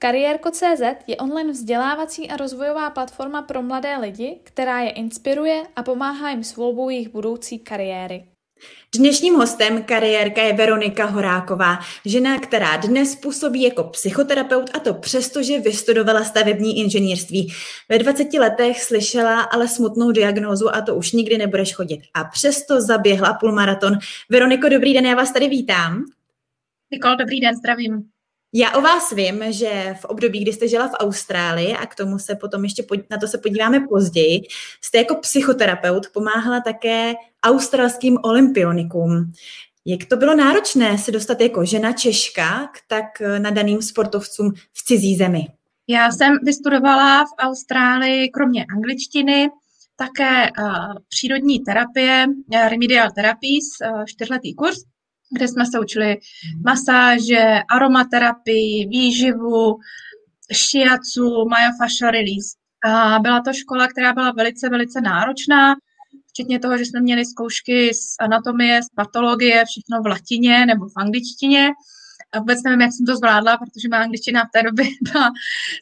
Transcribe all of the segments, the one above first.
Kariérko.cz je online vzdělávací a rozvojová platforma pro mladé lidi, která je inspiruje a pomáhá jim s volbou jejich budoucí kariéry. Dnešním hostem kariérka je Veronika Horáková, žena, která dnes působí jako psychoterapeut a to přesto, že vystudovala stavební inženýrství. Ve 20 letech slyšela ale smutnou diagnózu a to už nikdy nebudeš chodit. A přesto zaběhla půlmaraton. Veroniko, dobrý den, já vás tady vítám. Nikol, dobrý den, zdravím. Já o vás vím, že v období, kdy jste žila v Austrálii, a k tomu se potom ještě na to se podíváme později, jste jako psychoterapeut pomáhala také australským olympionikům. Jak to bylo náročné se dostat jako žena Češka k tak nadaným sportovcům v cizí zemi? Já jsem vystudovala v Austrálii kromě angličtiny také uh, přírodní terapie, uh, remedial therapies, uh, čtyřletý kurz kde jsme se učili masáže, aromaterapii, výživu, shiatsu, myofascial release. A byla to škola, která byla velice, velice náročná, včetně toho, že jsme měli zkoušky z anatomie, z patologie, všechno v latině nebo v angličtině. A vůbec nevím, jak jsem to zvládla, protože má angličtina v té době byla,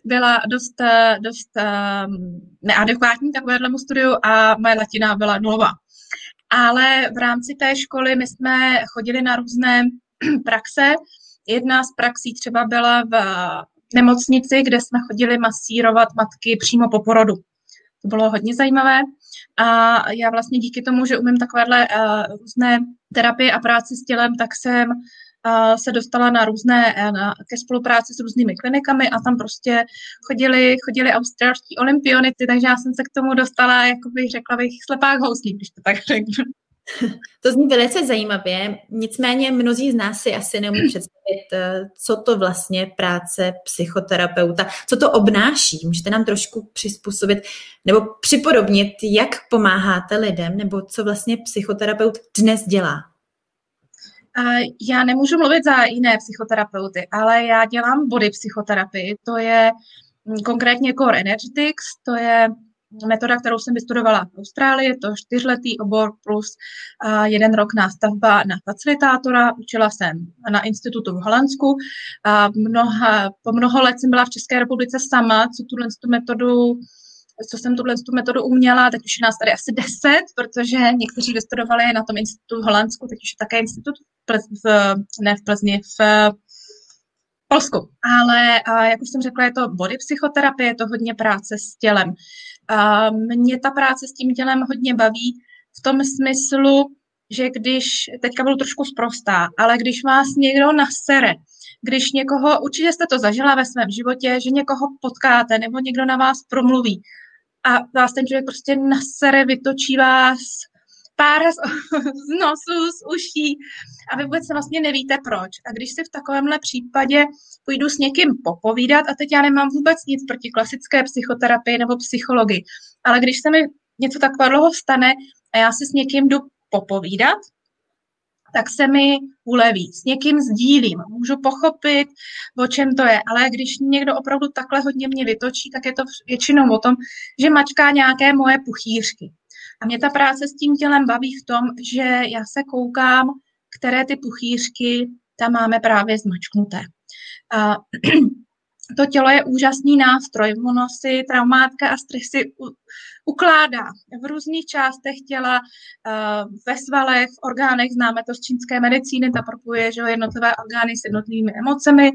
byla dost, dost um, neadekvátní takovému studiu a moje latina byla nulová ale v rámci té školy my jsme chodili na různé praxe. Jedna z praxí třeba byla v nemocnici, kde jsme chodili masírovat matky přímo po porodu. To bylo hodně zajímavé. A já vlastně díky tomu, že umím takovéhle uh, různé terapie a práci s tělem, tak jsem se dostala na různé, eh, na, ke spolupráci s různými klinikami a tam prostě chodili, chodili australští olympionici, takže já jsem se k tomu dostala, jako bych řekla bych, slepák houslí, když to tak řeknu. To zní velice zajímavě, nicméně mnozí z nás si asi neumí představit, eh, co to vlastně práce psychoterapeuta, co to obnáší. Můžete nám trošku přizpůsobit nebo připodobnit, jak pomáháte lidem, nebo co vlastně psychoterapeut dnes dělá? Já nemůžu mluvit za jiné psychoterapeuty, ale já dělám body psychoterapii. To je mm, konkrétně Core Energetics, to je metoda, kterou jsem vystudovala v Austrálii, je to čtyřletý obor plus jeden rok nástavba na facilitátora. Učila jsem na institutu v Holandsku. Mnoha, po mnoho let jsem byla v České republice sama, co tuhle tu metodu co jsem tuhle tu metodu uměla, teď už je nás tady asi deset, protože někteří vystudovali na tom institutu v Holandsku, teď už je také institut v, Plz, v ne v Plzni, v Polsku. Ale jak už jsem řekla, je to body psychoterapie, je to hodně práce s tělem. A mě ta práce s tím tělem hodně baví v tom smyslu, že když, teďka budu trošku zprostá, ale když vás někdo nasere, když někoho, určitě jste to zažila ve svém životě, že někoho potkáte nebo někdo na vás promluví a vás ten člověk prostě nasere, vytočí vás pár z, z nosu, z uší a vy vůbec vlastně nevíte proč. A když si v takovémhle případě půjdu s někým popovídat, a teď já nemám vůbec nic proti klasické psychoterapii nebo psychologii, ale když se mi něco takového stane a já si s někým jdu popovídat, tak se mi uleví. S někým sdílím, můžu pochopit, o čem to je, ale když někdo opravdu takhle hodně mě vytočí, tak je to většinou o tom, že mačká nějaké moje puchýřky. A mě ta práce s tím tělem baví v tom, že já se koukám, které ty puchýřky tam máme právě zmačknuté. A to tělo je úžasný nástroj. Ono si traumátka a stresy ukládá v různých částech těla, eh, ve svalech, v orgánech, známe to z čínské medicíny, ta propuje že jednotlivé orgány s jednotlivými emocemi.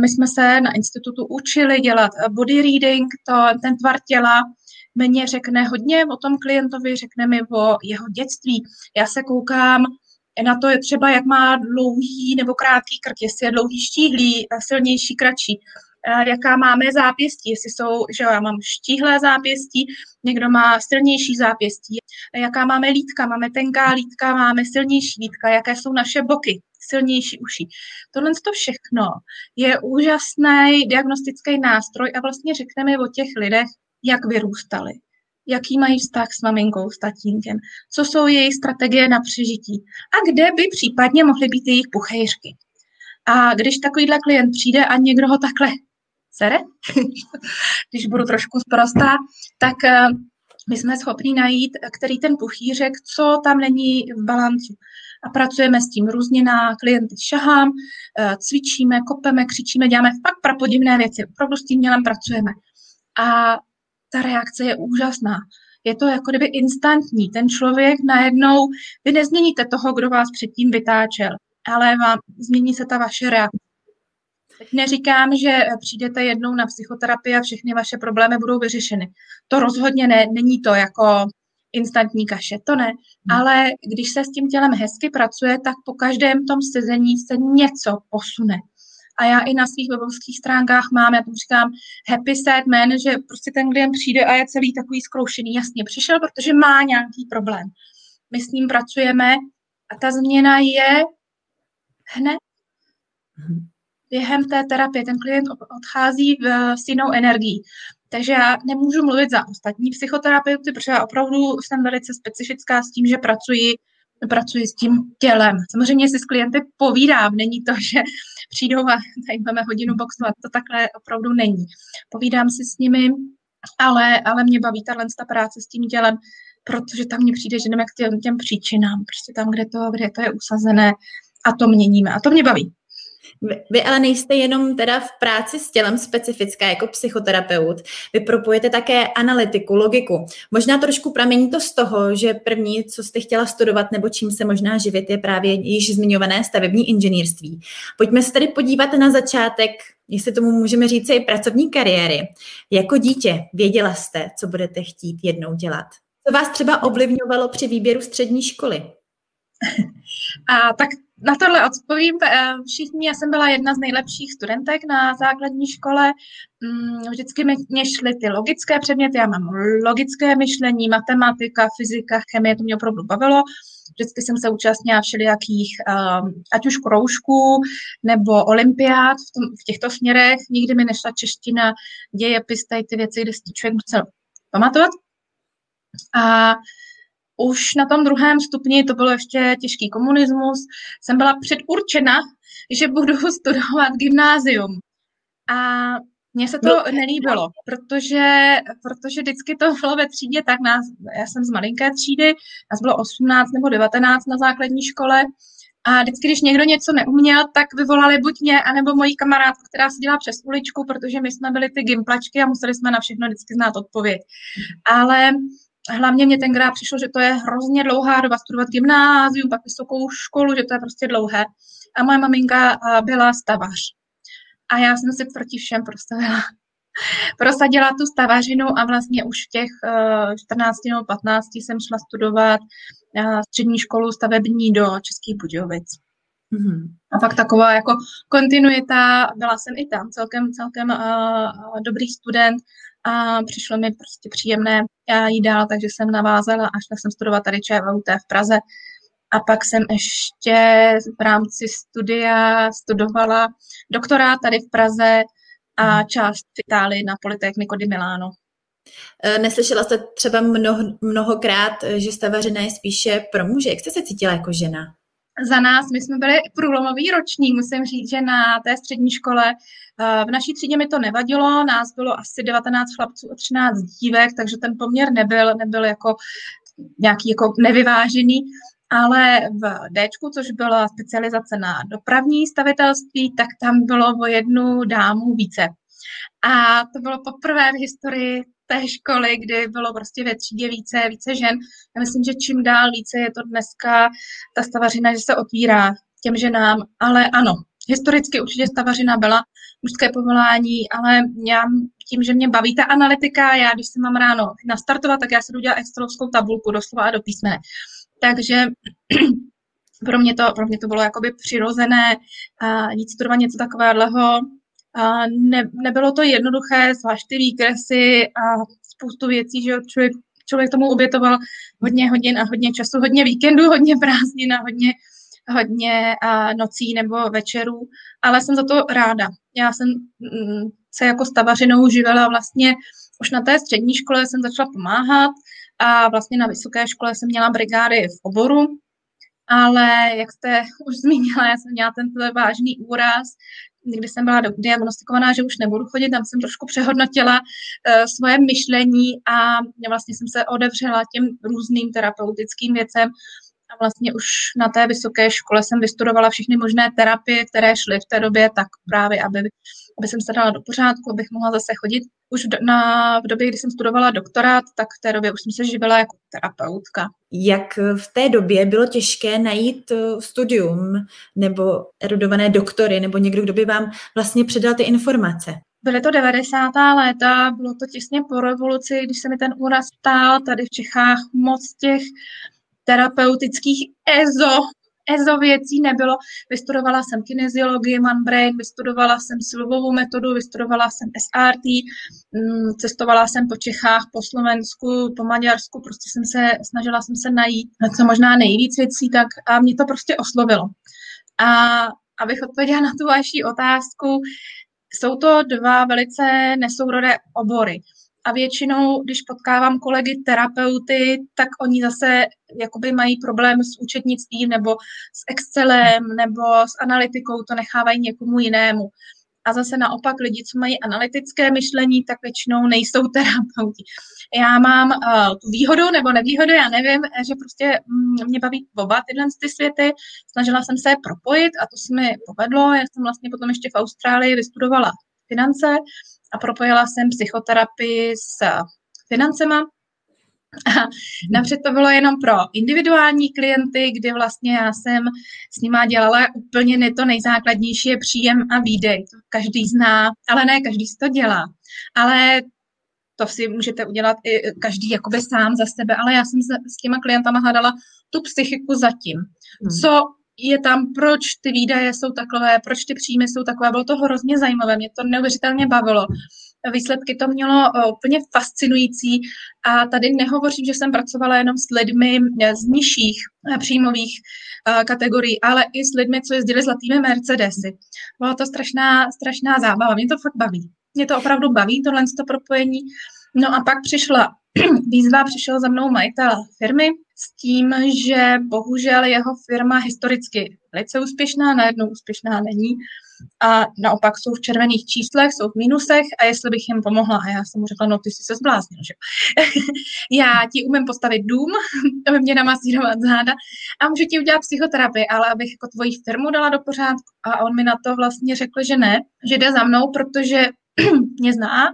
My jsme se na institutu učili dělat body reading, to, ten tvar těla mě řekne hodně o tom klientovi, řekne mi o jeho dětství. Já se koukám na to, je třeba, jak má dlouhý nebo krátký krk, jestli je dlouhý, štíhlý, silnější, kratší. Jaká máme zápěstí, jestli jsou, že já mám štíhlé zápěstí, někdo má silnější zápěstí, jaká máme lítka, máme tenká lítka, máme silnější lítka, jaké jsou naše boky, silnější uši. Tohle to všechno je úžasný diagnostický nástroj a vlastně řekneme o těch lidech, jak vyrůstali, jaký mají vztah s maminkou, s tatínkem, co jsou jejich strategie na přežití a kde by případně mohly být jejich puchejřky. A když takovýhle klient přijde a někdo ho takhle sere, když budu trošku zprostá, tak eh, my jsme schopni najít, který ten puchýřek, co tam není v balancu. a pracujeme s tím různě na klienty šahám, eh, cvičíme, kopeme, křičíme, děláme fakt prapodivné věci, opravdu s tím mělem pracujeme. A ta reakce je úžasná. Je to jako kdyby instantní. Ten člověk najednou, vy nezměníte toho, kdo vás předtím vytáčel, ale vám změní se ta vaše reakce. Teď neříkám, že přijdete jednou na psychoterapii a všechny vaše problémy budou vyřešeny. To rozhodně ne, není to jako instantní kaše, to ne. Hmm. Ale když se s tím tělem hezky pracuje, tak po každém tom sezení se něco posune. A já i na svých webovských stránkách mám, já tomu říkám happy sad man, že prostě ten klient přijde a je celý takový zkroušený. Jasně, přišel, protože má nějaký problém. My s ním pracujeme a ta změna je hned. Během té terapie ten klient odchází v, s jinou energií. Takže já nemůžu mluvit za ostatní psychoterapeuty, protože já opravdu jsem velice specifická s tím, že pracuji, pracuji s tím tělem. Samozřejmě si s klienty povídám, není to, že přijdou a tady máme hodinu boxovat, to takhle opravdu není. Povídám si s nimi, ale, ale mě baví ta práce s tím tělem, protože tam mně přijde, že jdeme k těm, těm příčinám, prostě tam, kde to, kde to je usazené a to měníme. A to mě baví. Vy ale nejste jenom teda v práci s tělem specifická jako psychoterapeut, vy propojete také analytiku, logiku. Možná trošku pramení to z toho, že první, co jste chtěla studovat nebo čím se možná živit, je právě již zmiňované stavební inženýrství. Pojďme se tedy podívat na začátek, jestli tomu můžeme říct i pracovní kariéry. Jako dítě věděla jste, co budete chtít jednou dělat? Co vás třeba ovlivňovalo při výběru střední školy? A tak na tohle odpovím. Eh, všichni, já jsem byla jedna z nejlepších studentek na základní škole. Mm, vždycky mě šly ty logické předměty. Já mám logické myšlení, matematika, fyzika, chemie, to mě opravdu bavilo. Vždycky jsem se účastnila všelijakých, um, ať už kroužků nebo olympiád v, v těchto směrech. Nikdy mi nešla čeština, dějepis, ty věci, kde si člověk musel pamatovat. A už na tom druhém stupni, to bylo ještě těžký komunismus, jsem byla předurčena, že budu studovat gymnázium. A mně se to no. nelíbilo, protože, protože vždycky to bylo ve třídě tak, nás, já jsem z malinké třídy, nás bylo 18 nebo 19 na základní škole a vždycky, když někdo něco neuměl, tak vyvolali buď mě, anebo mojí kamarádku, která se dělá přes uličku, protože my jsme byli ty gimplačky a museli jsme na všechno vždycky znát odpověď. Ale hlavně mě tenkrát přišlo, že to je hrozně dlouhá doba studovat gymnázium, pak vysokou školu, že to je prostě dlouhé. A moje maminka byla stavař. A já jsem si proti všem prostavila prosadila tu stavařinu a vlastně už v těch 14 nebo 15 jsem šla studovat střední školu stavební do Českých Budějovic. Mm-hmm. A pak taková jako kontinuita, byla jsem i tam celkem, celkem uh, dobrý student a přišlo mi prostě příjemné jít dál, takže jsem navázala a šla jsem studovat tady ČVUT v Praze. A pak jsem ještě v rámci studia studovala doktorát tady v Praze a část v Itálii na Politecnico di Milano. E, neslyšela jste třeba mnoho, mnohokrát, že stavařina je spíše pro muže. Jak jste se cítila jako žena? za nás, my jsme byli průlomový ročník, musím říct, že na té střední škole v naší třídě mi to nevadilo, nás bylo asi 19 chlapců a 13 dívek, takže ten poměr nebyl, nebyl jako nějaký jako nevyvážený, ale v D, což byla specializace na dopravní stavitelství, tak tam bylo o jednu dámu více. A to bylo poprvé v historii té školy, kdy bylo prostě ve třídě více, více žen. Já myslím, že čím dál více je to dneska ta stavařina, že se otvírá těm ženám, ale ano, historicky určitě stavařina byla mužské povolání, ale já tím, že mě baví ta analytika, já když se mám ráno nastartovat, tak já se jdu dělat excelovskou tabulku doslova a do písmene. Takže pro mě to, pro mě to bylo jakoby přirozené a jít studovat něco takového a ne, nebylo to jednoduché, zvlášť ty výkresy a spoustu věcí, že člověk, člověk tomu obětoval hodně hodin a hodně času, hodně víkendů, hodně prázdnin a hodně, hodně nocí nebo večerů, ale jsem za to ráda. Já jsem mm, se jako stavařinou živela vlastně už na té střední škole jsem začala pomáhat a vlastně na vysoké škole jsem měla brigády v oboru, ale jak jste už zmínila, já jsem měla ten vážný úraz, kdy jsem byla diagnostikovaná, že už nebudu chodit, tam jsem trošku přehodnotila uh, svoje myšlení a vlastně jsem se odevřela těm různým terapeutickým věcem a vlastně už na té vysoké škole jsem vystudovala všechny možné terapie, které šly v té době, tak právě, aby, aby jsem se dala do pořádku, abych mohla zase chodit. Už v, na, v době, kdy jsem studovala doktorát, tak v té době už jsem se živila jako terapeutka. Jak v té době bylo těžké najít eh, studium nebo erudované doktory nebo někdo, kdo by vám vlastně předal ty informace? Byly to 90. léta, bylo to těsně po revoluci, když se mi ten úraz stál, tady v Čechách moc těch terapeutických EZO, EZO věcí nebylo. Vystudovala jsem kineziologii, Manbrain, vystudovala jsem silovou metodu, vystudovala jsem SRT, mm, cestovala jsem po Čechách, po Slovensku, po Maďarsku, prostě jsem se, snažila jsem se najít co možná nejvíc věcí, tak a mě to prostě oslovilo. A abych odpověděla na tu vaši otázku, jsou to dva velice nesourodé obory. A většinou, když potkávám kolegy terapeuty, tak oni zase jakoby mají problém s účetnictvím nebo s Excelem nebo s analytikou, to nechávají někomu jinému. A zase naopak lidi, co mají analytické myšlení, tak většinou nejsou terapeuti. Já mám uh, tu výhodu nebo nevýhodu, já nevím, že prostě mm, mě baví oba tyhle ty světy. Snažila jsem se je propojit a to se mi povedlo. Já jsem vlastně potom ještě v Austrálii vystudovala finance a propojila jsem psychoterapii s financema. A napřed to bylo jenom pro individuální klienty, kdy vlastně já jsem s nima dělala úplně ne to nejzákladnější je příjem a výdej. To každý zná, ale ne každý si to dělá. Ale to si můžete udělat i každý jakoby sám za sebe, ale já jsem s těma klientama hledala tu psychiku zatím. Hmm. Co je tam, proč ty výdaje jsou takové, proč ty příjmy jsou takové. Bylo to hrozně zajímavé, mě to neuvěřitelně bavilo. Výsledky to mělo úplně fascinující a tady nehovořím, že jsem pracovala jenom s lidmi e, z nižších e, příjmových kategorií, ale i s lidmi, co jezdili zlatými Mercedesy. Byla to strašná, strašná zábava, mě to fakt baví. Mě to opravdu baví, tohle to propojení. No a pak přišla výzva, přišel za mnou majitel firmy s tím, že bohužel jeho firma historicky velice úspěšná, najednou úspěšná není a naopak jsou v červených číslech, jsou v minusech a jestli bych jim pomohla. A já jsem mu řekla, no ty jsi se zbláznil, že já ti umím postavit dům, aby mě namasírovat záda a můžu ti udělat psychoterapii, ale abych jako tvoji firmu dala do pořádku. A on mi na to vlastně řekl, že ne, že jde za mnou, protože mě zná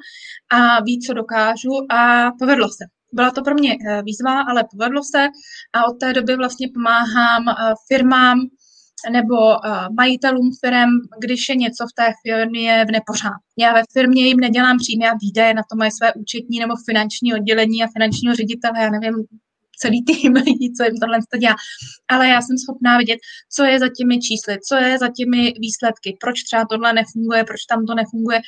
a ví, co dokážu a povedlo se. Byla to pro mě eh, výzva, ale povedlo se a od té doby vlastně pomáhám eh, firmám nebo eh, majitelům firm, když je něco v té firmě v nepořádku. Já ve firmě jim nedělám příjmy výdaje, na to mají své účetní nebo finanční oddělení a finančního ředitele, já nevím, celý tým lidí, co jim tohle to dělá. Ale já jsem schopná vidět, co je za těmi čísly, co je za těmi výsledky, proč třeba tohle nefunguje, proč tam to nefunguje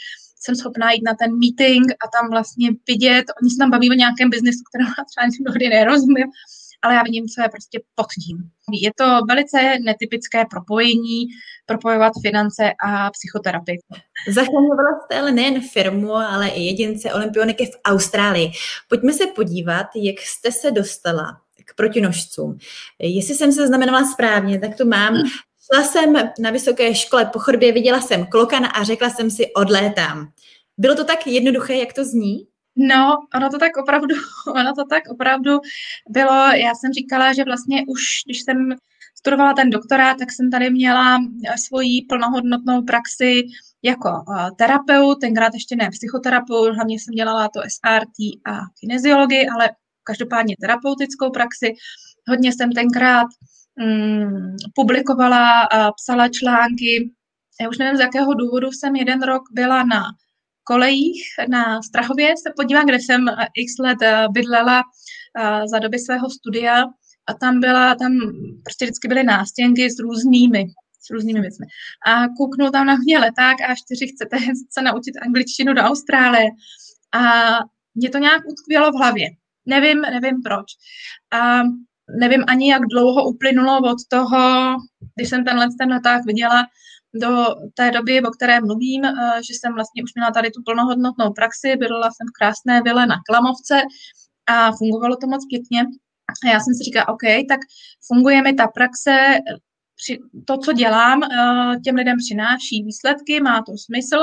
jsem schopná jít na ten meeting a tam vlastně vidět, oni se tam baví o nějakém biznesu, kterého třeba mnohdy nerozumím, ale já vidím, co je prostě pod tím. Je to velice netypické propojení, propojovat finance a psychoterapii. Zachraňovala jste ale nejen firmu, ale i jedince olympioniky v Austrálii. Pojďme se podívat, jak jste se dostala k protinožcům. Jestli jsem se znamenala správně, tak to mám Šla jsem na vysoké škole po chodbě, viděla jsem klokan a řekla jsem si odlétám. Bylo to tak jednoduché, jak to zní? No, ono to tak opravdu, ono to tak opravdu bylo. Já jsem říkala, že vlastně už, když jsem studovala ten doktorát, tak jsem tady měla svoji plnohodnotnou praxi jako uh, terapeut, tenkrát ještě ne psychoterapeut, hlavně jsem dělala to SRT a kineziologii, ale každopádně terapeutickou praxi. Hodně jsem tenkrát mm, publikovala a psala články. Já už nevím, z jakého důvodu jsem jeden rok byla na kolejích na Strahově se podívám, kde jsem x let eh, bydlela eh, za doby svého studia a tam byla, tam prostě vždycky byly nástěnky s různými s různými věcmi. A kouknul tam na mě leták a čtyři chcete se naučit angličtinu do Austrálie. A mě to nějak utkvělo v hlavě. Nevím, nevím proč. A nevím ani, jak dlouho uplynulo od toho, když jsem tenhle ten leták viděla, do té doby, o které mluvím, eh, že jsem vlastně už měla tady tu plnohodnotnou praxi, bydlela jsem v krásné vile na Klamovce a fungovalo to moc pěkně. A já jsem si říkala, OK, tak funguje mi ta praxe, to, co dělám, eh, těm lidem přináší výsledky, má to smysl,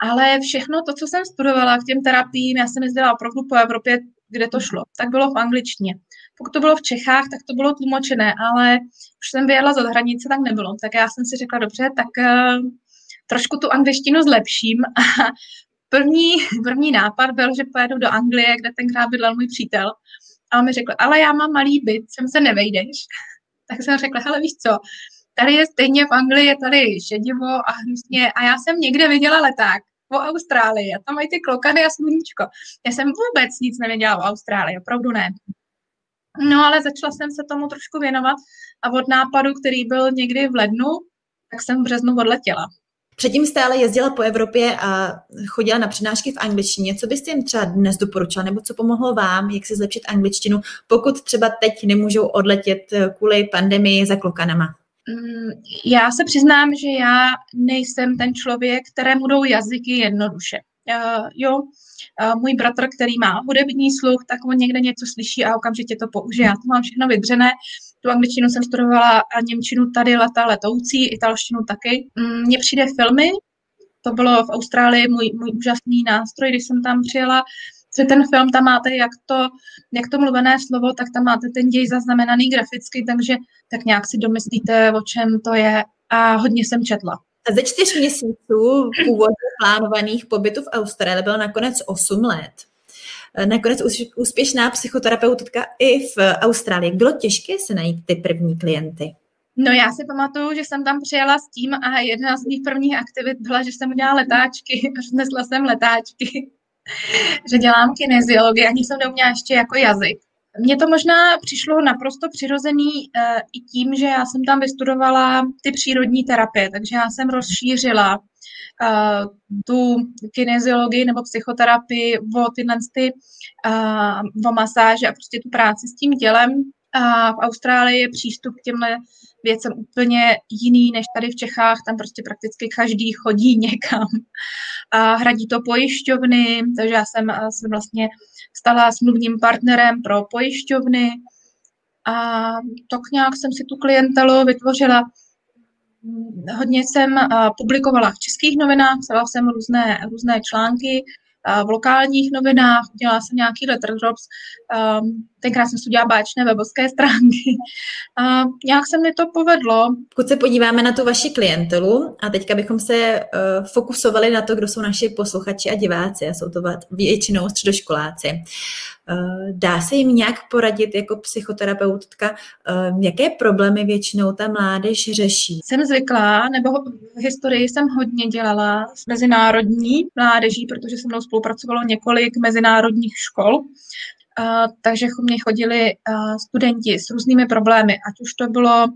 ale všechno to, co jsem studovala k těm terapiím, já jsem jezdila opravdu po Evropě, kde to šlo, tak bylo v angličtině. Pokud to bylo v Čechách, tak to bylo tlumočené, ale už jsem vyjela za hranice, tak nebylo. Tak já jsem si řekla, dobře, tak uh, trošku tu angličtinu zlepším. A první, první nápad byl, že pojedu do Anglie, kde tenkrát bydlel můj přítel. A on mi řekl, ale já mám malý byt, sem se nevejdeš. tak jsem řekla, hele víš co, tady je stejně v Anglii, je tady šedivo a hnusně a já jsem někde viděla leták o Austrálii a tam mají ty klokany a sluníčko. Já jsem vůbec nic nevěděla o Austrálii, opravdu ne. No ale začala jsem se tomu trošku věnovat a od nápadu, který byl někdy v lednu, tak jsem v březnu odletěla. Předtím jste ale jezdila po Evropě a chodila na přednášky v angličtině. Co byste jim třeba dnes doporučila, nebo co pomohlo vám, jak si zlepšit angličtinu, pokud třeba teď nemůžou odletět kvůli pandemii za klokanama? Mm, já se přiznám, že já nejsem ten člověk, kterému jdou jazyky jednoduše. Uh, jo, můj bratr, který má hudební sluch, tak on někde něco slyší a okamžitě to použije. Já to mám všechno vydřené. Tu angličtinu jsem studovala a němčinu tady leta letoucí, italštinu taky. Mm, mně přijde filmy, to bylo v Austrálii můj, můj úžasný nástroj, když jsem tam přijela, že ten film tam máte jak to, jak to mluvené slovo, tak tam máte ten děj zaznamenaný graficky, takže tak nějak si domyslíte, o čem to je a hodně jsem četla. Ze čtyř měsíců původně plánovaných pobytů v Austrálii bylo nakonec 8 let. Nakonec úspěšná psychoterapeutka i v Austrálii. Bylo těžké se najít ty první klienty? No já si pamatuju, že jsem tam přijela s tím a jedna z mých prvních aktivit byla, že jsem udělala letáčky nesla jsem letáčky. že dělám kineziologii, ani jsem neuměla ještě jako jazyk. Mně to možná přišlo naprosto přirozený uh, i tím, že já jsem tam vystudovala ty přírodní terapie, takže já jsem rozšířila uh, tu kineziologii nebo psychoterapii o tyhle ty, uh, o masáže a prostě tu práci s tím tělem. A v Austrálii je přístup k těmhle věcem úplně jiný než tady v Čechách. Tam prostě prakticky každý chodí někam a hradí to pojišťovny, takže já jsem se vlastně stala smluvním partnerem pro pojišťovny a tak nějak jsem si tu klientelu vytvořila. Hodně jsem publikovala v českých novinách, psala jsem různé, různé články, v lokálních novinách, dělala jsem nějaký letter drops, um, tenkrát jsem si udělala báčné webovské stránky. A nějak se mi to povedlo. Pokud se podíváme na tu vaši klientelu, a teďka bychom se uh, fokusovali na to, kdo jsou naši posluchači a diváci, a jsou to většinou středoškoláci. Uh, dá se jim nějak poradit jako psychoterapeutka, uh, jaké problémy většinou ta mládež řeší? Jsem zvyklá, nebo v historii jsem hodně dělala s mezinárodní mládeží, protože se mnou spolupracovalo několik mezinárodních škol. Uh, takže mě chodili studenti s různými problémy, ať už to bylo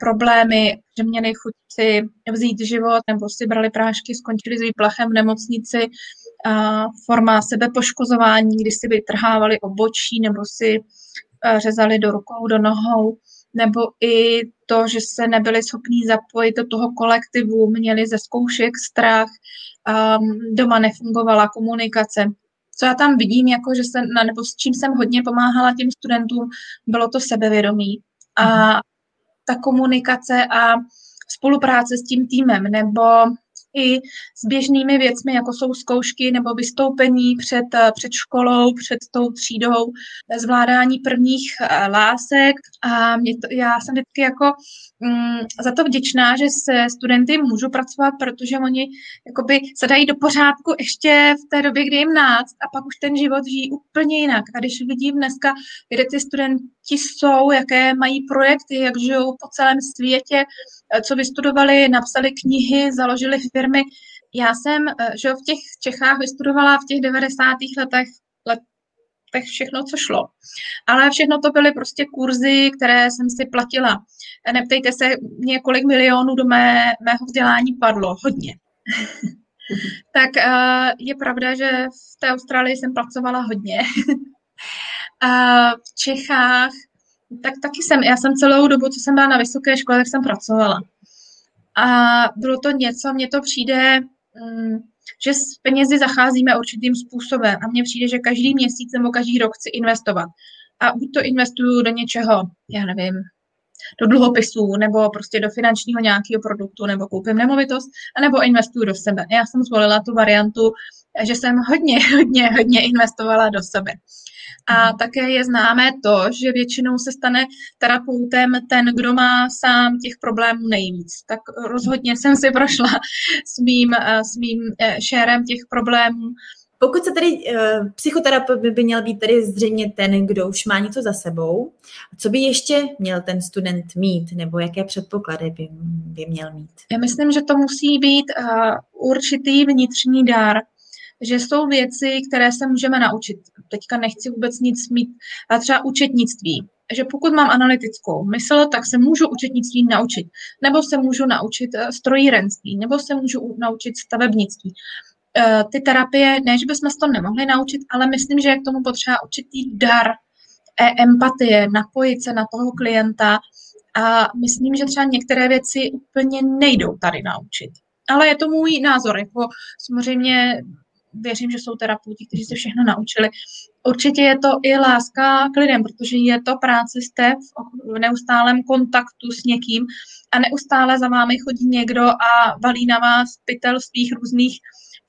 problémy, že měli chuť si vzít život, nebo si brali prášky, skončili s výplachem v nemocnici, forma sebepoškozování, kdy si vytrhávali obočí, nebo si řezali do rukou, do nohou, nebo i to, že se nebyli schopní zapojit do toho kolektivu, měli ze zkoušek strach, doma nefungovala komunikace co já tam vidím, jako že jsem, nebo s čím jsem hodně pomáhala těm studentům, bylo to sebevědomí a mhm. ta komunikace a spolupráce s tím týmem, nebo i s běžnými věcmi, jako jsou zkoušky nebo vystoupení před, eh, před školou, před tou třídou, zvládání prvních eh, lásek. A mě to, já jsem vždycky jako mm, za to vděčná, že se studenty můžu pracovat, protože oni jakoby se dají do pořádku ještě v té době, kdy jim náct a pak už ten život žijí úplně jinak. A když vidím dneska, kde ty studenti jsou, jaké mají projekty, jak žijou po celém světě, Eh, co vystudovali, napsali knihy, založili firmy. Já jsem eh, že v těch Čechách vystudovala v těch 90. letech, letech všechno, co šlo. Ale všechno to byly prostě kurzy, které jsem si platila. Neptejte se mě, kolik milionů do mé, mého vzdělání padlo. Hodně. tak je pravda, že v té Austrálii jsem pracovala hodně. v Čechách tak taky jsem, já jsem celou dobu, co jsem byla na vysoké škole, tak jsem pracovala. A bylo to něco, mně to přijde, mm, že s penězi zacházíme určitým způsobem a mně přijde, že každý měsíc nebo každý rok chci investovat. A buď to investuju do něčeho, já nevím, do dluhopisů nebo prostě do finančního nějakého produktu nebo koupím nemovitost, anebo investuju do sebe. Já jsem zvolila tu variantu že jsem hodně, hodně, hodně investovala do sebe. A mhm. také je známé to, že většinou se stane terapeutem ten, kdo má sám těch problémů nejvíc. Tak rozhodně jsem si prošla s mým, eh, s mým eh, šérem těch problémů. Pokud se tedy uh, psychoterapeut by, měl být tedy zřejmě ten, kdo už má něco za sebou, co by ještě měl ten student mít, nebo jaké předpoklady by, by měl mít? Já myslím, že to musí být určitý vnitřní dar, že jsou věci, které se můžeme naučit. Teďka nechci vůbec nic mít, a třeba učetnictví. Že pokud mám analytickou mysl, tak se můžu učetnictví naučit. Nebo se můžu naučit eh, strojírenství, nebo se můžu naučit stavebnictví. Eh, ty terapie, ne, že bychom se to nemohli naučit, ale myslím, že je k tomu potřeba určitý dar, e, empatie, napojit se na toho klienta a myslím, že třeba některé věci úplně nejdou tady naučit. Ale je to můj názor, jako samozřejmě věřím, že jsou terapeuti, kteří se všechno naučili. Určitě je to i láska k lidem, protože je to práce, jste v neustálém kontaktu s někým a neustále za vámi chodí někdo a valí na vás pytel svých různých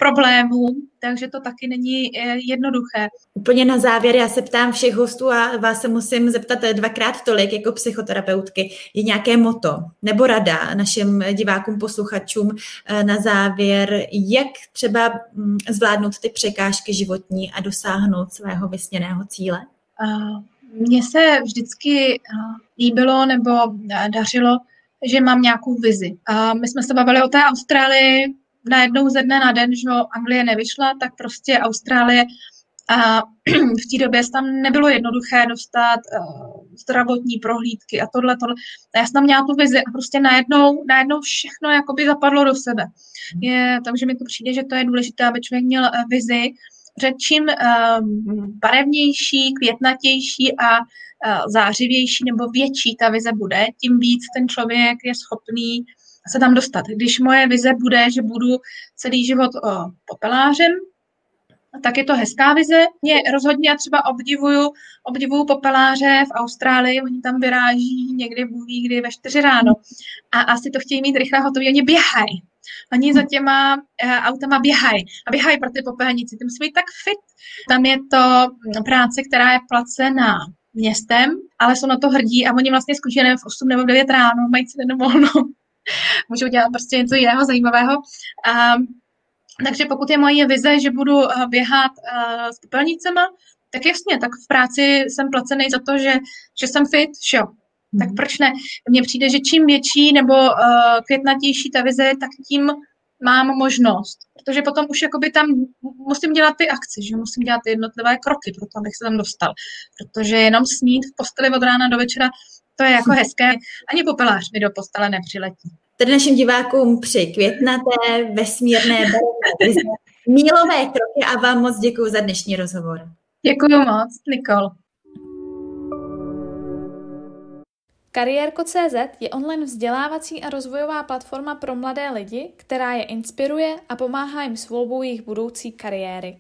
problémů, takže to taky není eh, jednoduché. Úplně na závěr já se ptám všech hostů a vás se musím zeptat eh, dvakrát tolik jako psychoterapeutky. Je nějaké moto nebo rada našim divákům, posluchačům eh, na závěr, jak třeba mm, zvládnout ty překážky životní a dosáhnout svého vysněného cíle? Mně se vždycky líbilo nebo dařilo, že mám nějakou vizi. A my jsme se bavili o té Austrálii, najednou ze dne na den, že Anglie nevyšla, tak prostě Austrálie a v té době tam nebylo jednoduché dostat uh, zdravotní prohlídky a tohle, tohle. A já jsem tam měla tu vizi a prostě najednou, najednou všechno jakoby zapadlo do sebe. Je, takže mi to přijde, že to je důležité, aby člověk měl uh, vizi, že čím uh, barevnější, květnatější a zářivější nebo větší ta vize bude, tím víc ten člověk je schopný se tam dostat. Když moje vize bude, že budu celý život o, popelářem, tak je to hezká vize. Mě rozhodně já třeba obdivuju, obdivuju popeláře v Austrálii, oni tam vyráží někdy buví, kdy ve čtyři ráno a asi to chtějí mít rychle hotový, oni běhají. Oni za těma uh, autama běhají a běhají pro ty popelnici. Ty musí být tak fit. Tam je to práce, která je placená městem, ale jsou na to hrdí a oni vlastně skončí v 8 nebo 9 ráno, mají si volno můžou dělat prostě něco jiného zajímavého. Um, takže pokud je moje vize, že budu uh, běhat uh, s popelnicema, tak jasně, tak v práci jsem placený za to, že, že jsem fit, že jo. Tak mhm. proč ne? Mně přijde, že čím větší nebo uh, květnatější ta vize, tak tím mám možnost. Protože potom už jakoby tam musím dělat ty akci, že musím dělat ty jednotlivé kroky pro to, abych se tam dostal. Protože jenom snít v posteli od rána do večera, to je jako hezké. Ani popelář mi do postele nepřiletí. Tedy našim divákům při květnaté, vesmírné, barevné mílové kroky a vám moc děkuji za dnešní rozhovor. Děkuji moc, Nikol. Kariérko.cz je online vzdělávací a rozvojová platforma pro mladé lidi, která je inspiruje a pomáhá jim s volbou jejich budoucí kariéry.